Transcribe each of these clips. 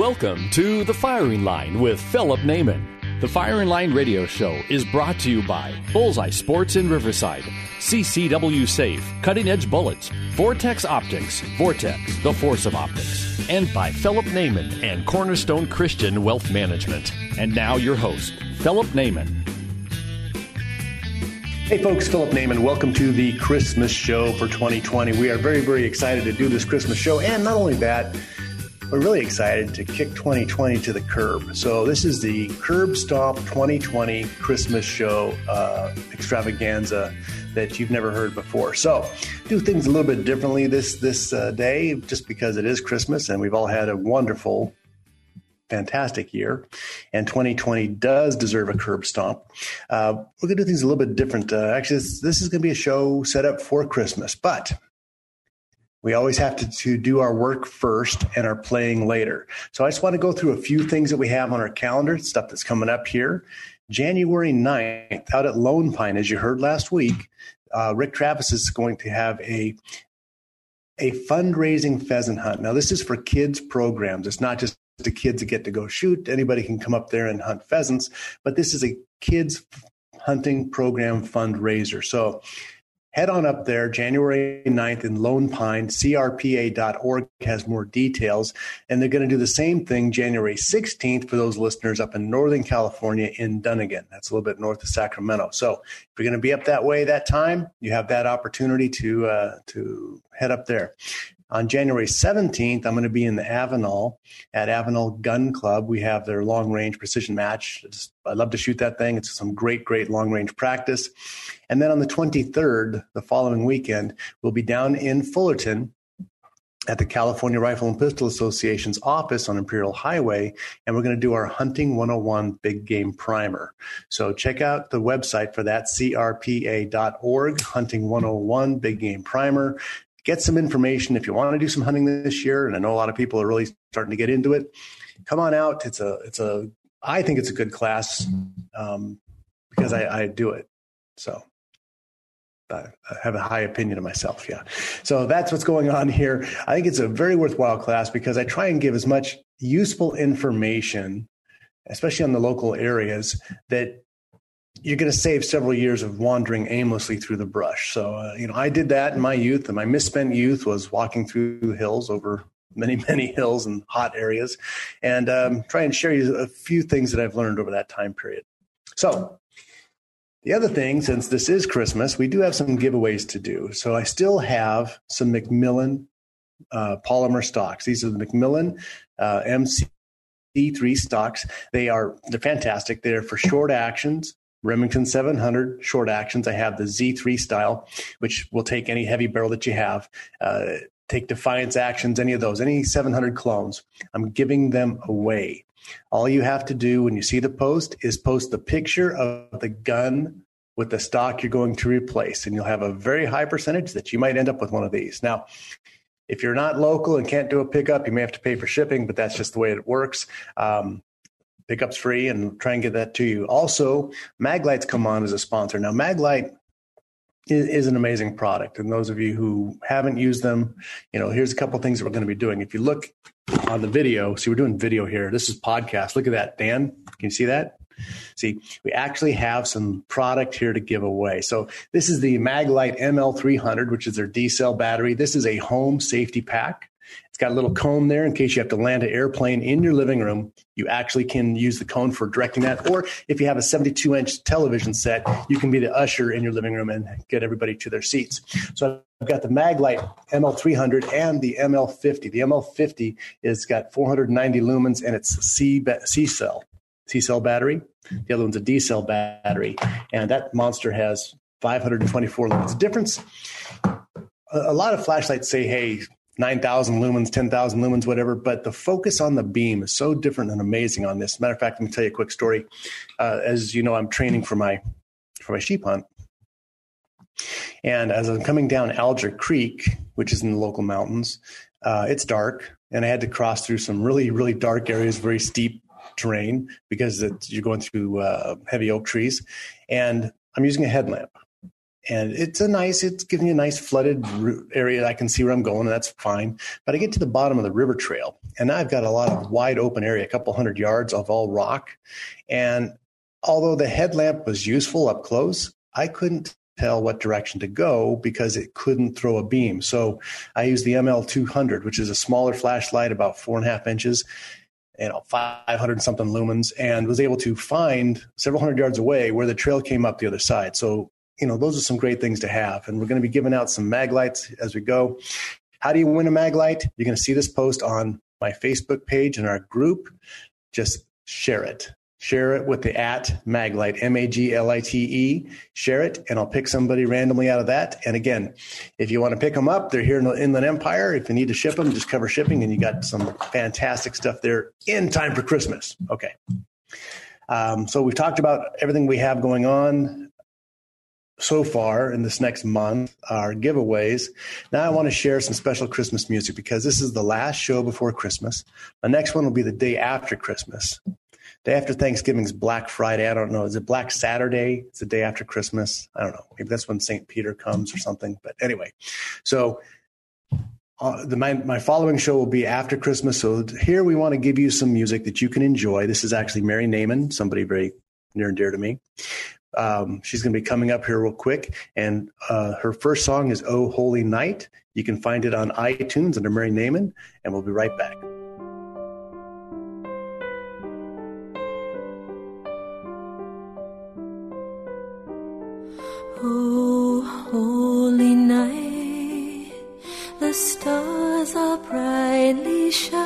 Welcome to The Firing Line with Philip Naman. The Firing Line radio show is brought to you by Bullseye Sports in Riverside, CCW Safe, Cutting Edge Bullets, Vortex Optics, Vortex, the force of optics, and by Philip Naman and Cornerstone Christian Wealth Management. And now your host, Philip Naman. Hey folks, Philip Naman. Welcome to the Christmas show for 2020. We are very, very excited to do this Christmas show. And not only that, we're really excited to kick 2020 to the curb. So this is the Curb Stomp 2020 Christmas show uh, extravaganza that you've never heard before. So do things a little bit differently this this uh, day, just because it is Christmas and we've all had a wonderful. Fantastic year, and 2020 does deserve a curb stomp. Uh, we're going to do things a little bit different. Uh, actually, this, this is going to be a show set up for Christmas, but we always have to, to do our work first and our playing later. So I just want to go through a few things that we have on our calendar, stuff that's coming up here. January 9th, out at Lone Pine, as you heard last week, uh, Rick Travis is going to have a a fundraising pheasant hunt. Now, this is for kids programs. It's not just the kids that get to go shoot. Anybody can come up there and hunt pheasants, but this is a kids hunting program fundraiser. So head on up there January 9th in Lone Pine. CRPA.org has more details. And they're going to do the same thing January 16th for those listeners up in Northern California in Dunnigan. That's a little bit north of Sacramento. So if you're going to be up that way that time, you have that opportunity to, uh, to head up there. On January 17th, I'm going to be in the Avenal at Avenal Gun Club. We have their long range precision match. I love to shoot that thing. It's some great, great long range practice. And then on the 23rd, the following weekend, we'll be down in Fullerton at the California Rifle and Pistol Association's office on Imperial Highway, and we're going to do our Hunting 101 Big Game Primer. So check out the website for that, crpa.org, Hunting 101 Big Game Primer get some information if you want to do some hunting this year. And I know a lot of people are really starting to get into it. Come on out. It's a, it's a, I think it's a good class um, because I, I do it. So I have a high opinion of myself. Yeah. So that's what's going on here. I think it's a very worthwhile class because I try and give as much useful information, especially on the local areas that you're going to save several years of wandering aimlessly through the brush. So, uh, you know, I did that in my youth, and my misspent youth was walking through hills over many, many hills and hot areas, and um, try and share you a few things that I've learned over that time period. So, the other thing, since this is Christmas, we do have some giveaways to do. So, I still have some McMillan uh, polymer stocks. These are the McMillan uh, MC. 3 stocks. They are they're fantastic. They're for short actions, Remington 700 short actions. I have the Z3 style, which will take any heavy barrel that you have. Uh, take Defiance actions, any of those, any 700 clones. I'm giving them away. All you have to do when you see the post is post the picture of the gun with the stock you're going to replace, and you'll have a very high percentage that you might end up with one of these. Now, if you're not local and can't do a pickup, you may have to pay for shipping, but that's just the way it works. Um, Pickup's free and try and get that to you. Also, Maglite's come on as a sponsor. Now, Maglite is, is, an amazing product. And those of you who haven't used them, you know, here's a couple things that we're going to be doing. If you look on the video, see, we're doing video here. This is podcast. Look at that, Dan. Can you see that? See, we actually have some product here to give away. So this is the Maglite ML300, which is their D cell battery. This is a home safety pack. Got a little cone there in case you have to land an airplane in your living room. You actually can use the cone for directing that. Or if you have a 72 inch television set, you can be the usher in your living room and get everybody to their seats. So I've got the Maglite ML300 and the ML50. The ML50 is got 490 lumens and it's C, C cell, C cell battery. The other one's a D cell battery. And that monster has 524 lumens. Difference a lot of flashlights say, hey, 9,000 lumens, 10,000 lumens, whatever. But the focus on the beam is so different and amazing on this. Matter of fact, let me tell you a quick story. Uh, as you know, I'm training for my for my sheep hunt, and as I'm coming down Alger Creek, which is in the local mountains, uh, it's dark, and I had to cross through some really really dark areas, very steep terrain because you're going through uh, heavy oak trees, and I'm using a headlamp and it's a nice it's giving me a nice flooded area. I can see where i'm going and that's fine. But i get to the bottom of the river trail and i've got a lot of wide open area a couple hundred yards of all rock. And although the headlamp was useful up close i couldn't tell what direction to go because it couldn't throw a beam. So i used the ml200 which is a smaller flashlight about four and a half inches you know 500 something lumens and was able to find several hundred yards away where the trail came up the other side. So you know, those are some great things to have. And we're going to be giving out some mag lights as we go. How do you win a mag light? You're going to see this post on my Facebook page and our group. Just share it. Share it with the at Maglite, M A G L I T E. Share it, and I'll pick somebody randomly out of that. And again, if you want to pick them up, they're here in the Inland Empire. If you need to ship them, just cover shipping, and you got some fantastic stuff there in time for Christmas. Okay. Um, so we've talked about everything we have going on so far in this next month are giveaways. Now I want to share some special Christmas music because this is the last show before Christmas. The next one will be the day after Christmas. Day after Thanksgiving is Black Friday. I don't know. Is it Black Saturday? It's the day after Christmas. I don't know. Maybe that's when St. Peter comes or something. But anyway, so uh, the, my, my following show will be after Christmas. So here we want to give you some music that you can enjoy. This is actually Mary Naman, somebody very near and dear to me. Um, she's going to be coming up here real quick. And uh, her first song is Oh Holy Night. You can find it on iTunes under Mary Naman, and we'll be right back. Oh, holy night, the stars are brightly shining.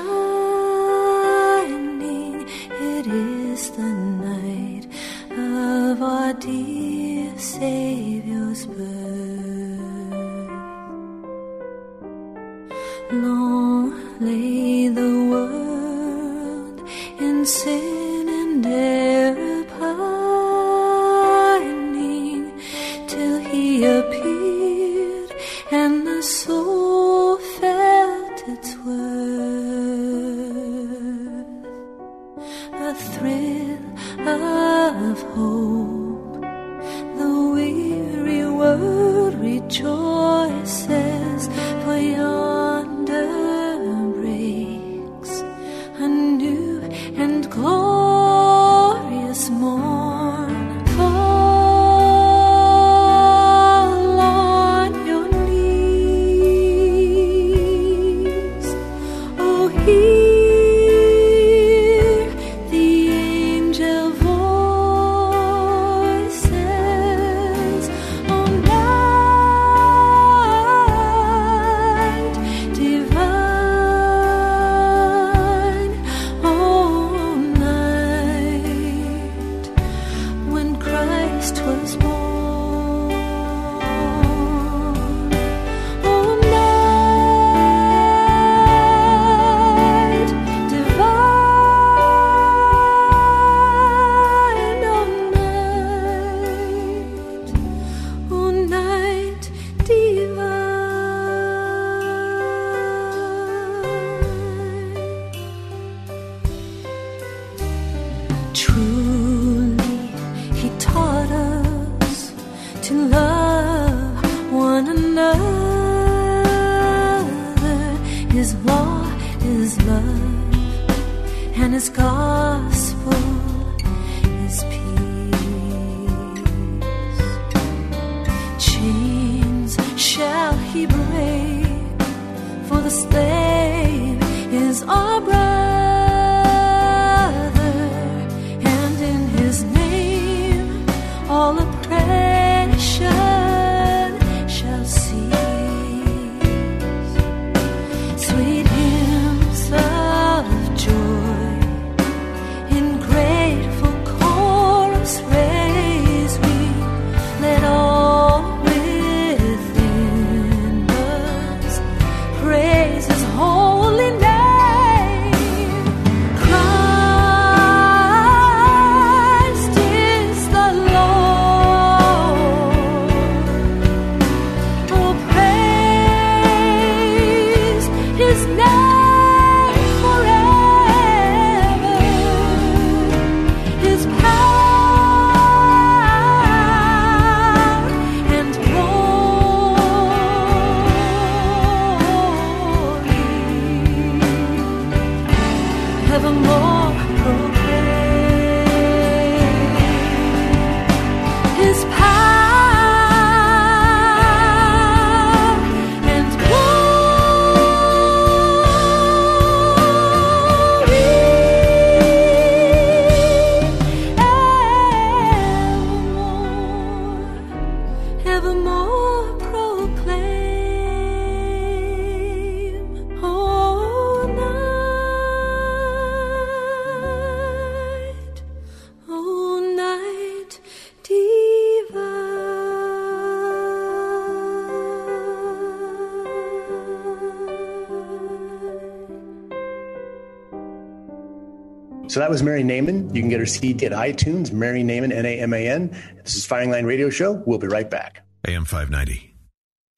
So that was Mary Naman. You can get her CD at iTunes, Mary Naman, N A M A N. This is Firing Line Radio Show. We'll be right back. AM 590.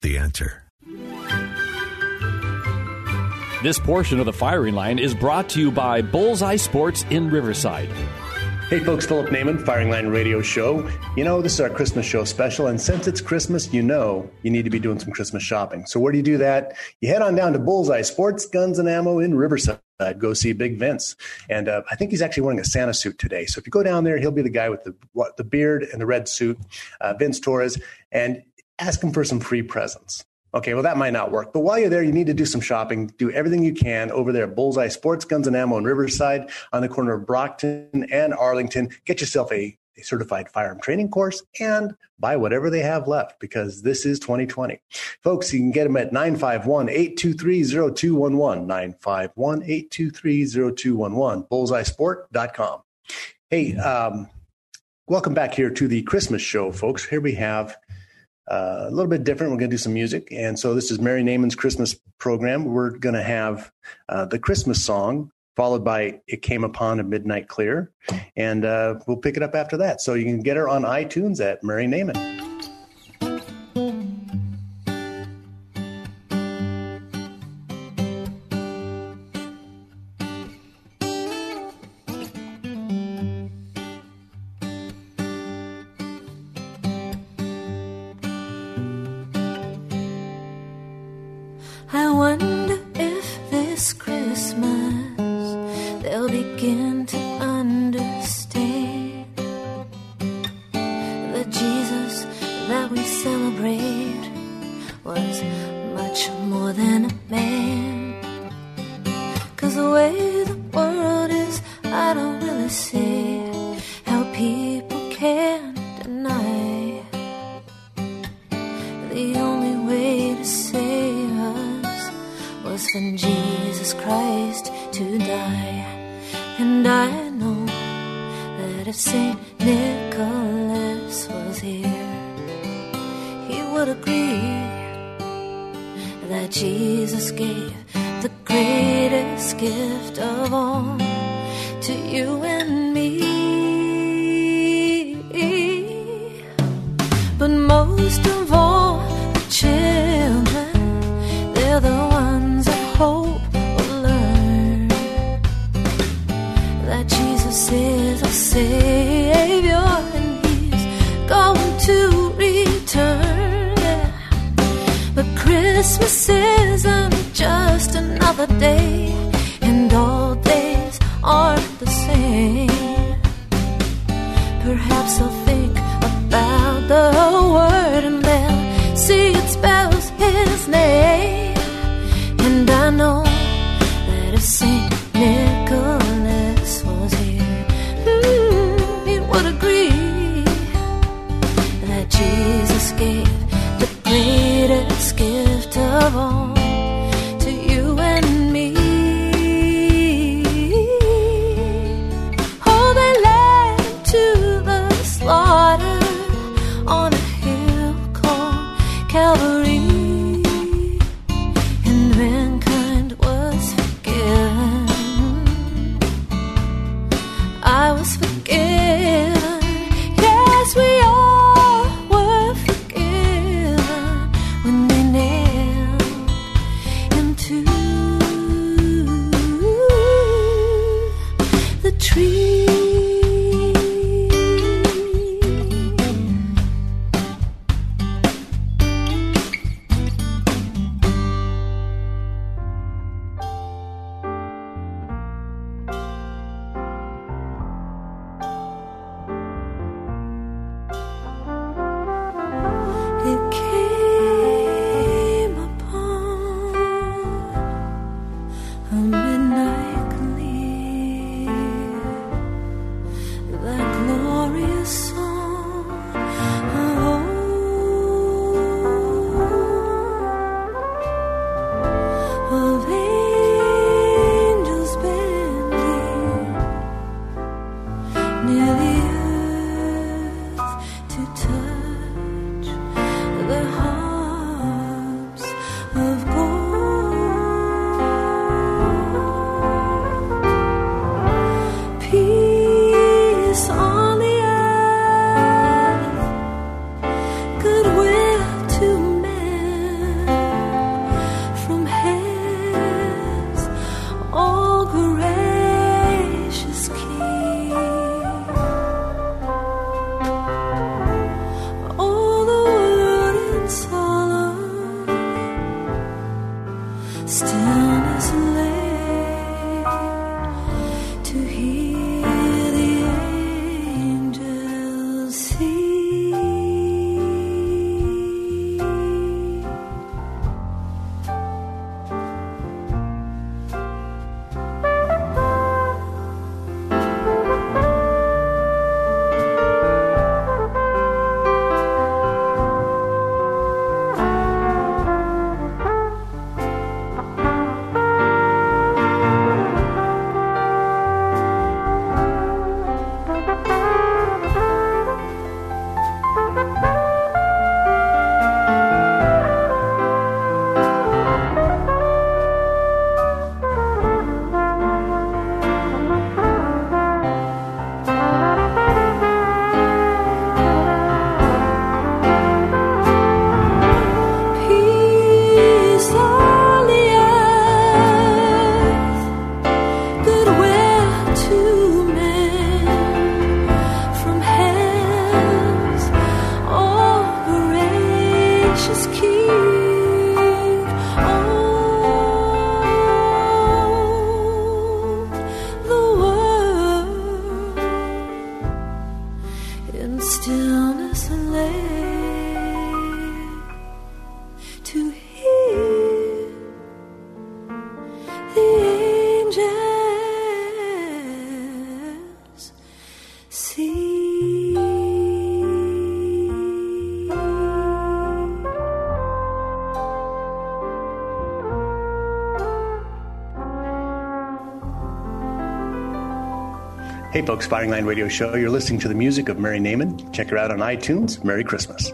The answer. This portion of the firing line is brought to you by Bullseye Sports in Riverside. Hey folks, Philip Naman, Firing Line Radio Show. You know, this is our Christmas show special, and since it's Christmas, you know you need to be doing some Christmas shopping. So where do you do that? You head on down to Bullseye Sports, Guns and Ammo in Riverside. Go see Big Vince, and uh, I think he's actually wearing a Santa suit today. So if you go down there, he'll be the guy with the what, the beard and the red suit, uh, Vince Torres, and ask him for some free presents. Okay, well, that might not work. But while you're there, you need to do some shopping. Do everything you can over there at Bullseye Sports Guns and Ammo in Riverside on the corner of Brockton and Arlington. Get yourself a, a certified firearm training course and buy whatever they have left because this is 2020. Folks, you can get them at 951 823 0211. 951 823 0211. Bullseyesport.com. Hey, um, welcome back here to the Christmas show, folks. Here we have uh, a little bit different. We're going to do some music. And so this is Mary Naman's Christmas program. We're going to have uh, the Christmas song followed by It Came Upon a Midnight Clear. And uh, we'll pick it up after that. So you can get her on iTunes at Mary Naman. Hey, folks, Firing Line Radio Show. You're listening to the music of Mary Naman. Check her out on iTunes. Merry Christmas.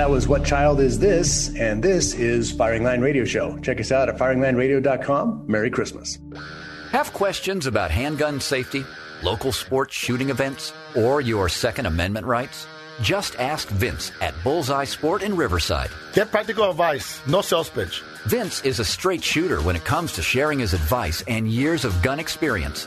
That was What Child Is This? And this is Firing Line Radio Show. Check us out at firinglineradio.com. Merry Christmas. Have questions about handgun safety, local sports shooting events, or your Second Amendment rights? Just ask Vince at Bullseye Sport in Riverside. Get practical advice, no sales pitch. Vince is a straight shooter when it comes to sharing his advice and years of gun experience.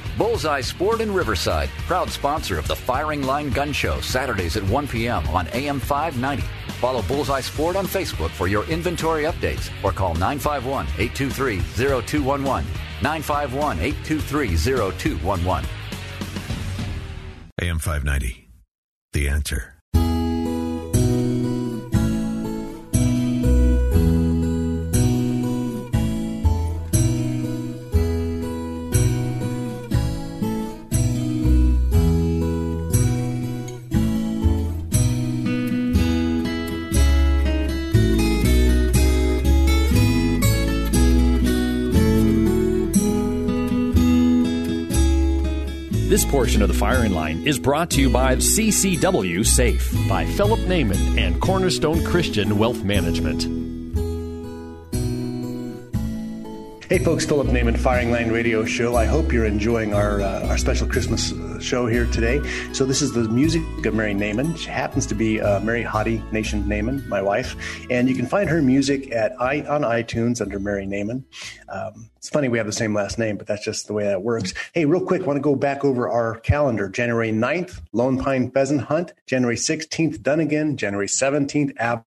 Bullseye Sport in Riverside, proud sponsor of the Firing Line Gun Show, Saturdays at 1 p.m. on AM 590. Follow Bullseye Sport on Facebook for your inventory updates or call 951 823 0211. 951 823 0211. AM 590. The answer. Portion of the firing line is brought to you by CCW Safe by Philip Naman and Cornerstone Christian Wealth Management. Hey folks, Philip Naman, Firing Line Radio Show. I hope you're enjoying our uh, our special Christmas show here today. So this is the music of Mary Naman. She happens to be uh, Mary Hottie Nation Naman, my wife, and you can find her music at I, on iTunes under Mary Naman. Um, it's funny we have the same last name, but that's just the way that works. Hey, real quick, want to go back over our calendar. January 9th, Lone Pine Pheasant Hunt. January 16th, Dunnigan. January 17th,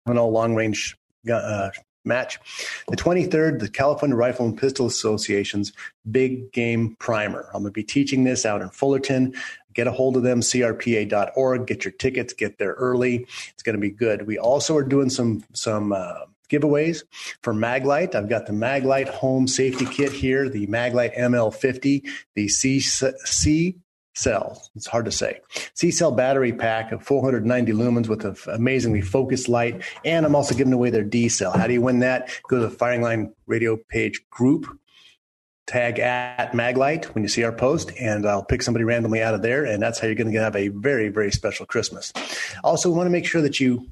Avenal Long Range uh, match. The 23rd, the California Rifle and Pistol Association's Big Game Primer. I'm going to be teaching this out in Fullerton. Get a hold of them, crpa.org. Get your tickets, get there early. It's going to be good. We also are doing some, some, uh, giveaways for Maglite. I've got the Maglite home safety kit here, the Maglite ML50, the C, C cell. It's hard to say. C cell battery pack of 490 lumens with an amazingly focused light. And I'm also giving away their D cell. How do you win that? Go to the Firing Line radio page group. Tag at Maglite when you see our post, and I'll pick somebody randomly out of there. And that's how you're going to have a very, very special Christmas. Also, want to make sure that you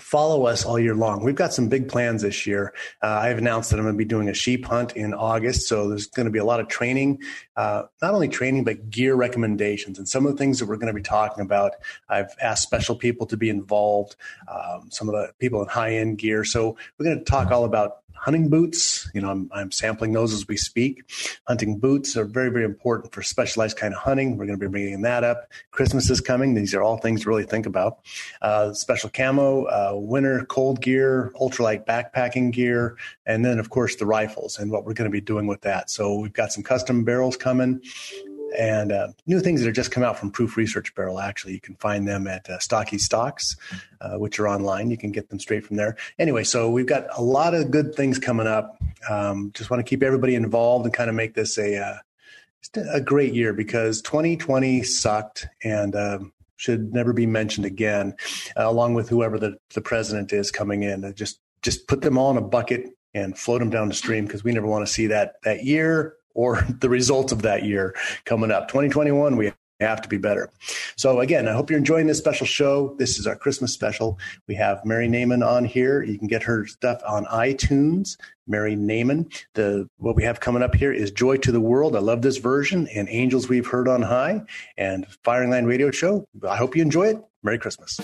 follow us all year long. We've got some big plans this year. Uh, I've announced that I'm going to be doing a sheep hunt in August. So there's going to be a lot of training, uh, not only training, but gear recommendations. And some of the things that we're going to be talking about, I've asked special people to be involved, um, some of the people in high end gear. So we're going to talk all about hunting boots. You know, I'm, I'm, sampling those as we speak. Hunting boots are very, very important for specialized kind of hunting. We're going to be bringing that up. Christmas is coming. These are all things to really think about. Uh, special camo, uh, winter cold gear, ultralight backpacking gear, and then, of course, the rifles and what we're going to be doing with that. So we've got some custom barrels coming and uh, new things that have just come out from Proof Research Barrel. Actually, you can find them at uh, Stocky Stocks, uh, which are online. You can get them straight from there. Anyway, so we've got a lot of good things coming up. Um, just want to keep everybody involved and kind of make this a uh, a great year because 2020 sucked and. Um, should never be mentioned again, uh, along with whoever the, the president is coming in. Just just put them all in a bucket and float them down the stream because we never want to see that that year or the results of that year coming up. 2021, we have to be better. So again, I hope you're enjoying this special show. This is our Christmas special. We have Mary Naman on here. You can get her stuff on iTunes. Mary Naman. The what we have coming up here is Joy to the World. I love this version and Angels We've Heard on High and Firing Line Radio Show. I hope you enjoy it. Merry Christmas.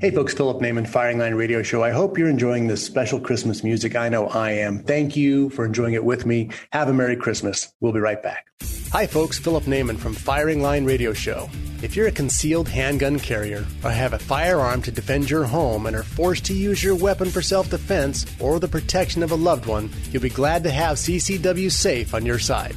Hey folks, Philip Naman, Firing Line Radio Show. I hope you're enjoying this special Christmas music. I know I am. Thank you for enjoying it with me. Have a Merry Christmas. We'll be right back. Hi folks, Philip Naman from Firing Line Radio Show. If you're a concealed handgun carrier or have a firearm to defend your home and are forced to use your weapon for self defense or the protection of a loved one, you'll be glad to have CCW Safe on your side.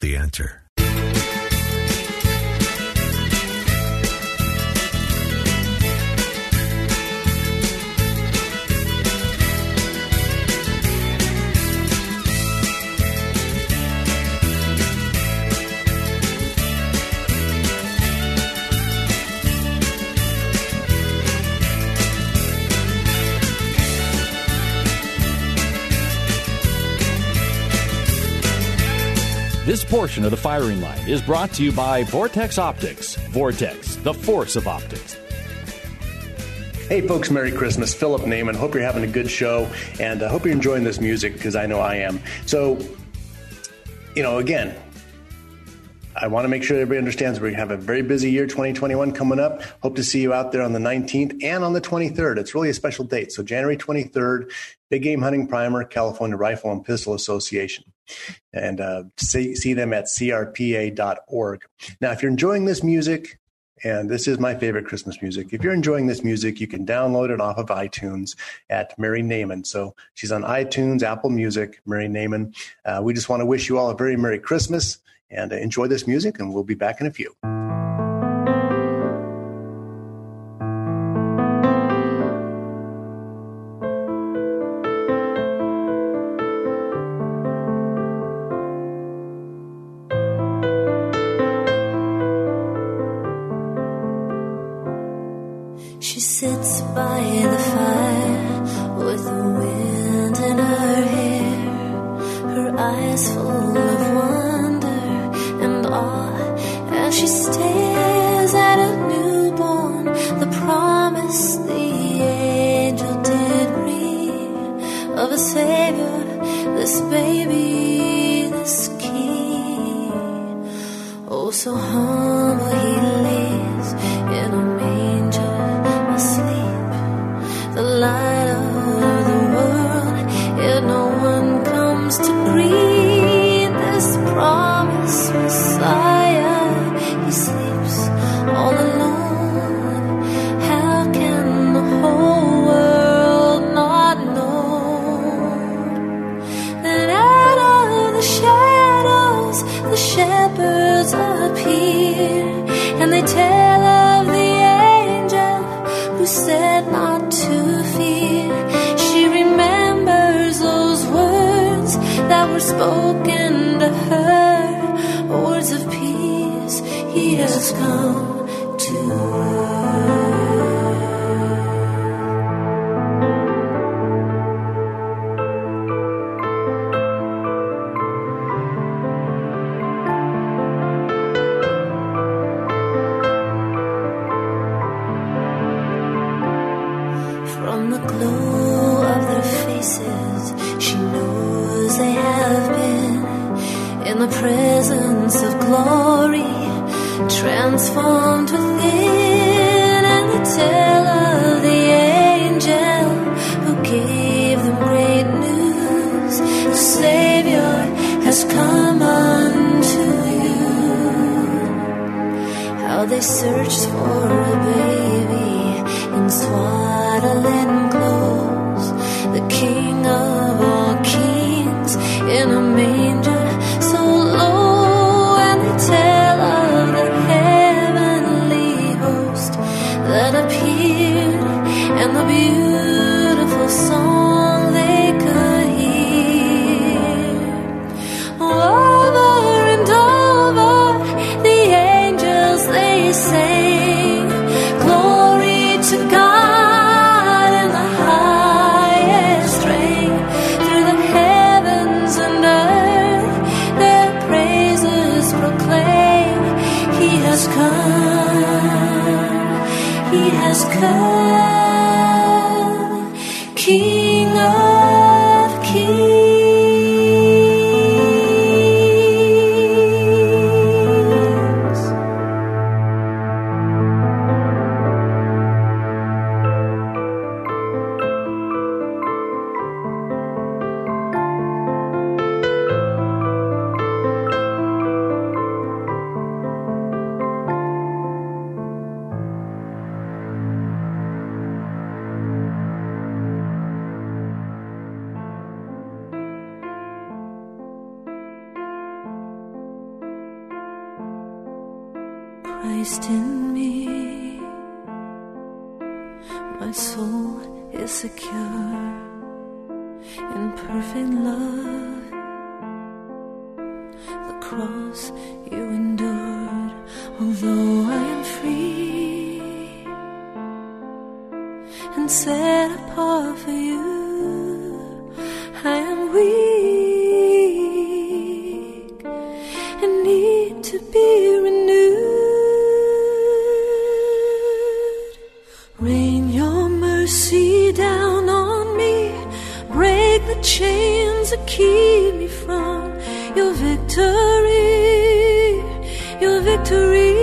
The answer. This portion of the firing line is brought to you by Vortex Optics. Vortex, the force of optics. Hey, folks, Merry Christmas. Philip Naman. Hope you're having a good show and I uh, hope you're enjoying this music because I know I am. So, you know, again, I want to make sure everybody understands we have a very busy year 2021 coming up. Hope to see you out there on the 19th and on the 23rd. It's really a special date. So, January 23rd, Big Game Hunting Primer, California Rifle and Pistol Association. And uh, see, see them at crpa.org. Now, if you're enjoying this music, and this is my favorite Christmas music. If you're enjoying this music, you can download it off of iTunes at Mary Naman. So she's on iTunes, Apple Music, Mary Naman. Uh, we just want to wish you all a very Merry Christmas and uh, enjoy this music, and we'll be back in a few. as good. That keep me from your victory. Your victory.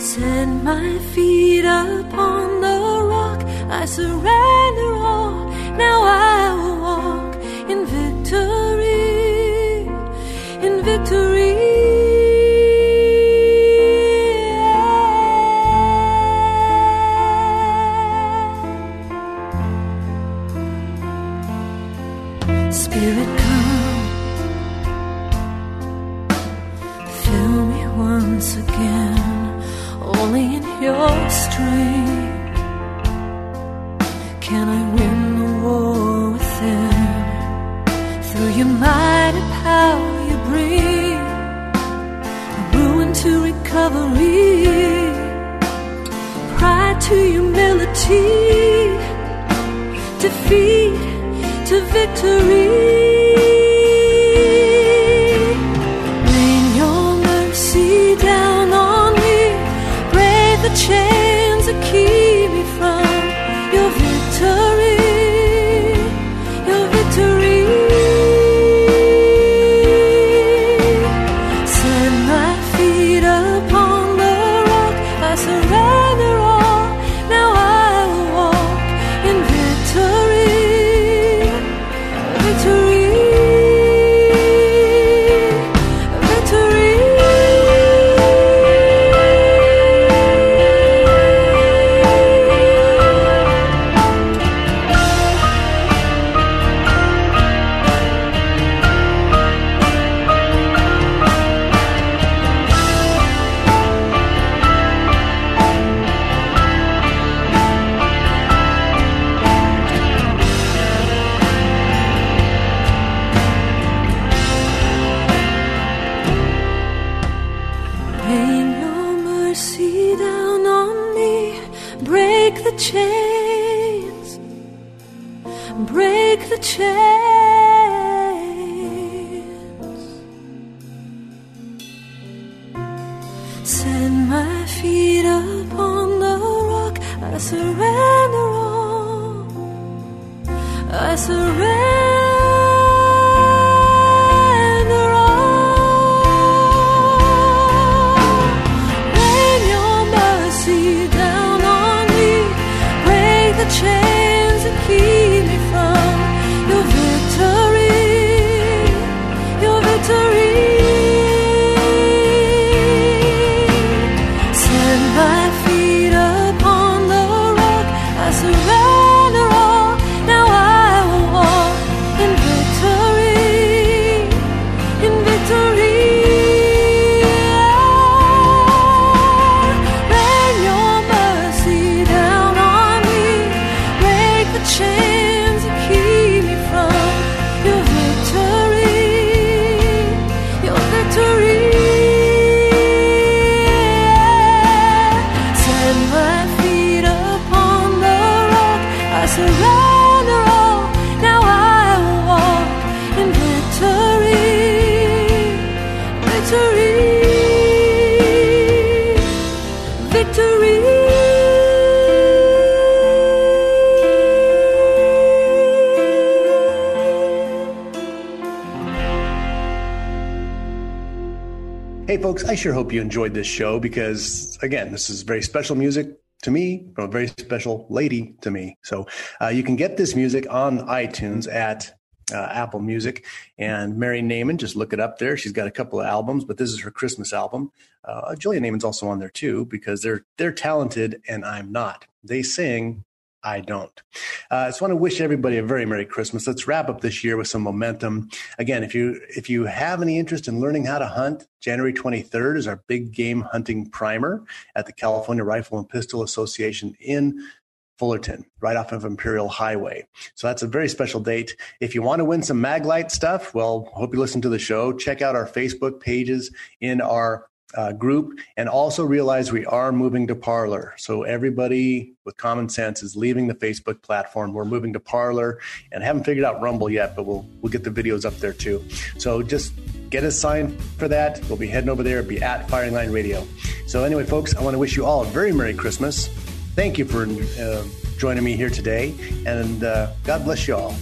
Set my feet upon the rock. I surrender rock. Sure hope you enjoyed this show because, again, this is very special music to me from a very special lady to me. So uh, you can get this music on iTunes at uh, Apple Music. And Mary Naman, just look it up there. She's got a couple of albums, but this is her Christmas album. Uh, Julia Naman's also on there too because they're they're talented and I'm not. They sing, I don't. Uh, I just want to wish everybody a very Merry Christmas. Let's wrap up this year with some momentum. Again, if you if you have any interest in learning how to hunt, January 23rd is our big game hunting primer at the California Rifle and Pistol Association in Fullerton, right off of Imperial Highway. So that's a very special date. If you want to win some Maglite stuff, well, hope you listen to the show. Check out our Facebook pages in our uh, group and also realize we are moving to Parler. So everybody with common sense is leaving the Facebook platform. We're moving to Parler and haven't figured out Rumble yet, but we'll we'll get the videos up there too. So just get a sign for that. We'll be heading over there. Be at Firing Line Radio. So anyway, folks, I want to wish you all a very Merry Christmas. Thank you for uh, joining me here today, and uh, God bless you all.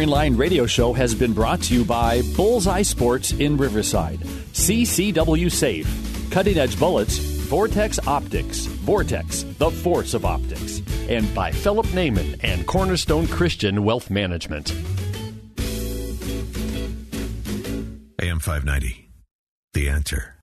Firing Line radio show has been brought to you by Bullseye Sports in Riverside, CCW Safe, Cutting Edge Bullets, Vortex Optics, Vortex, the force of optics, and by Philip Naman and Cornerstone Christian Wealth Management. AM 590, The Answer.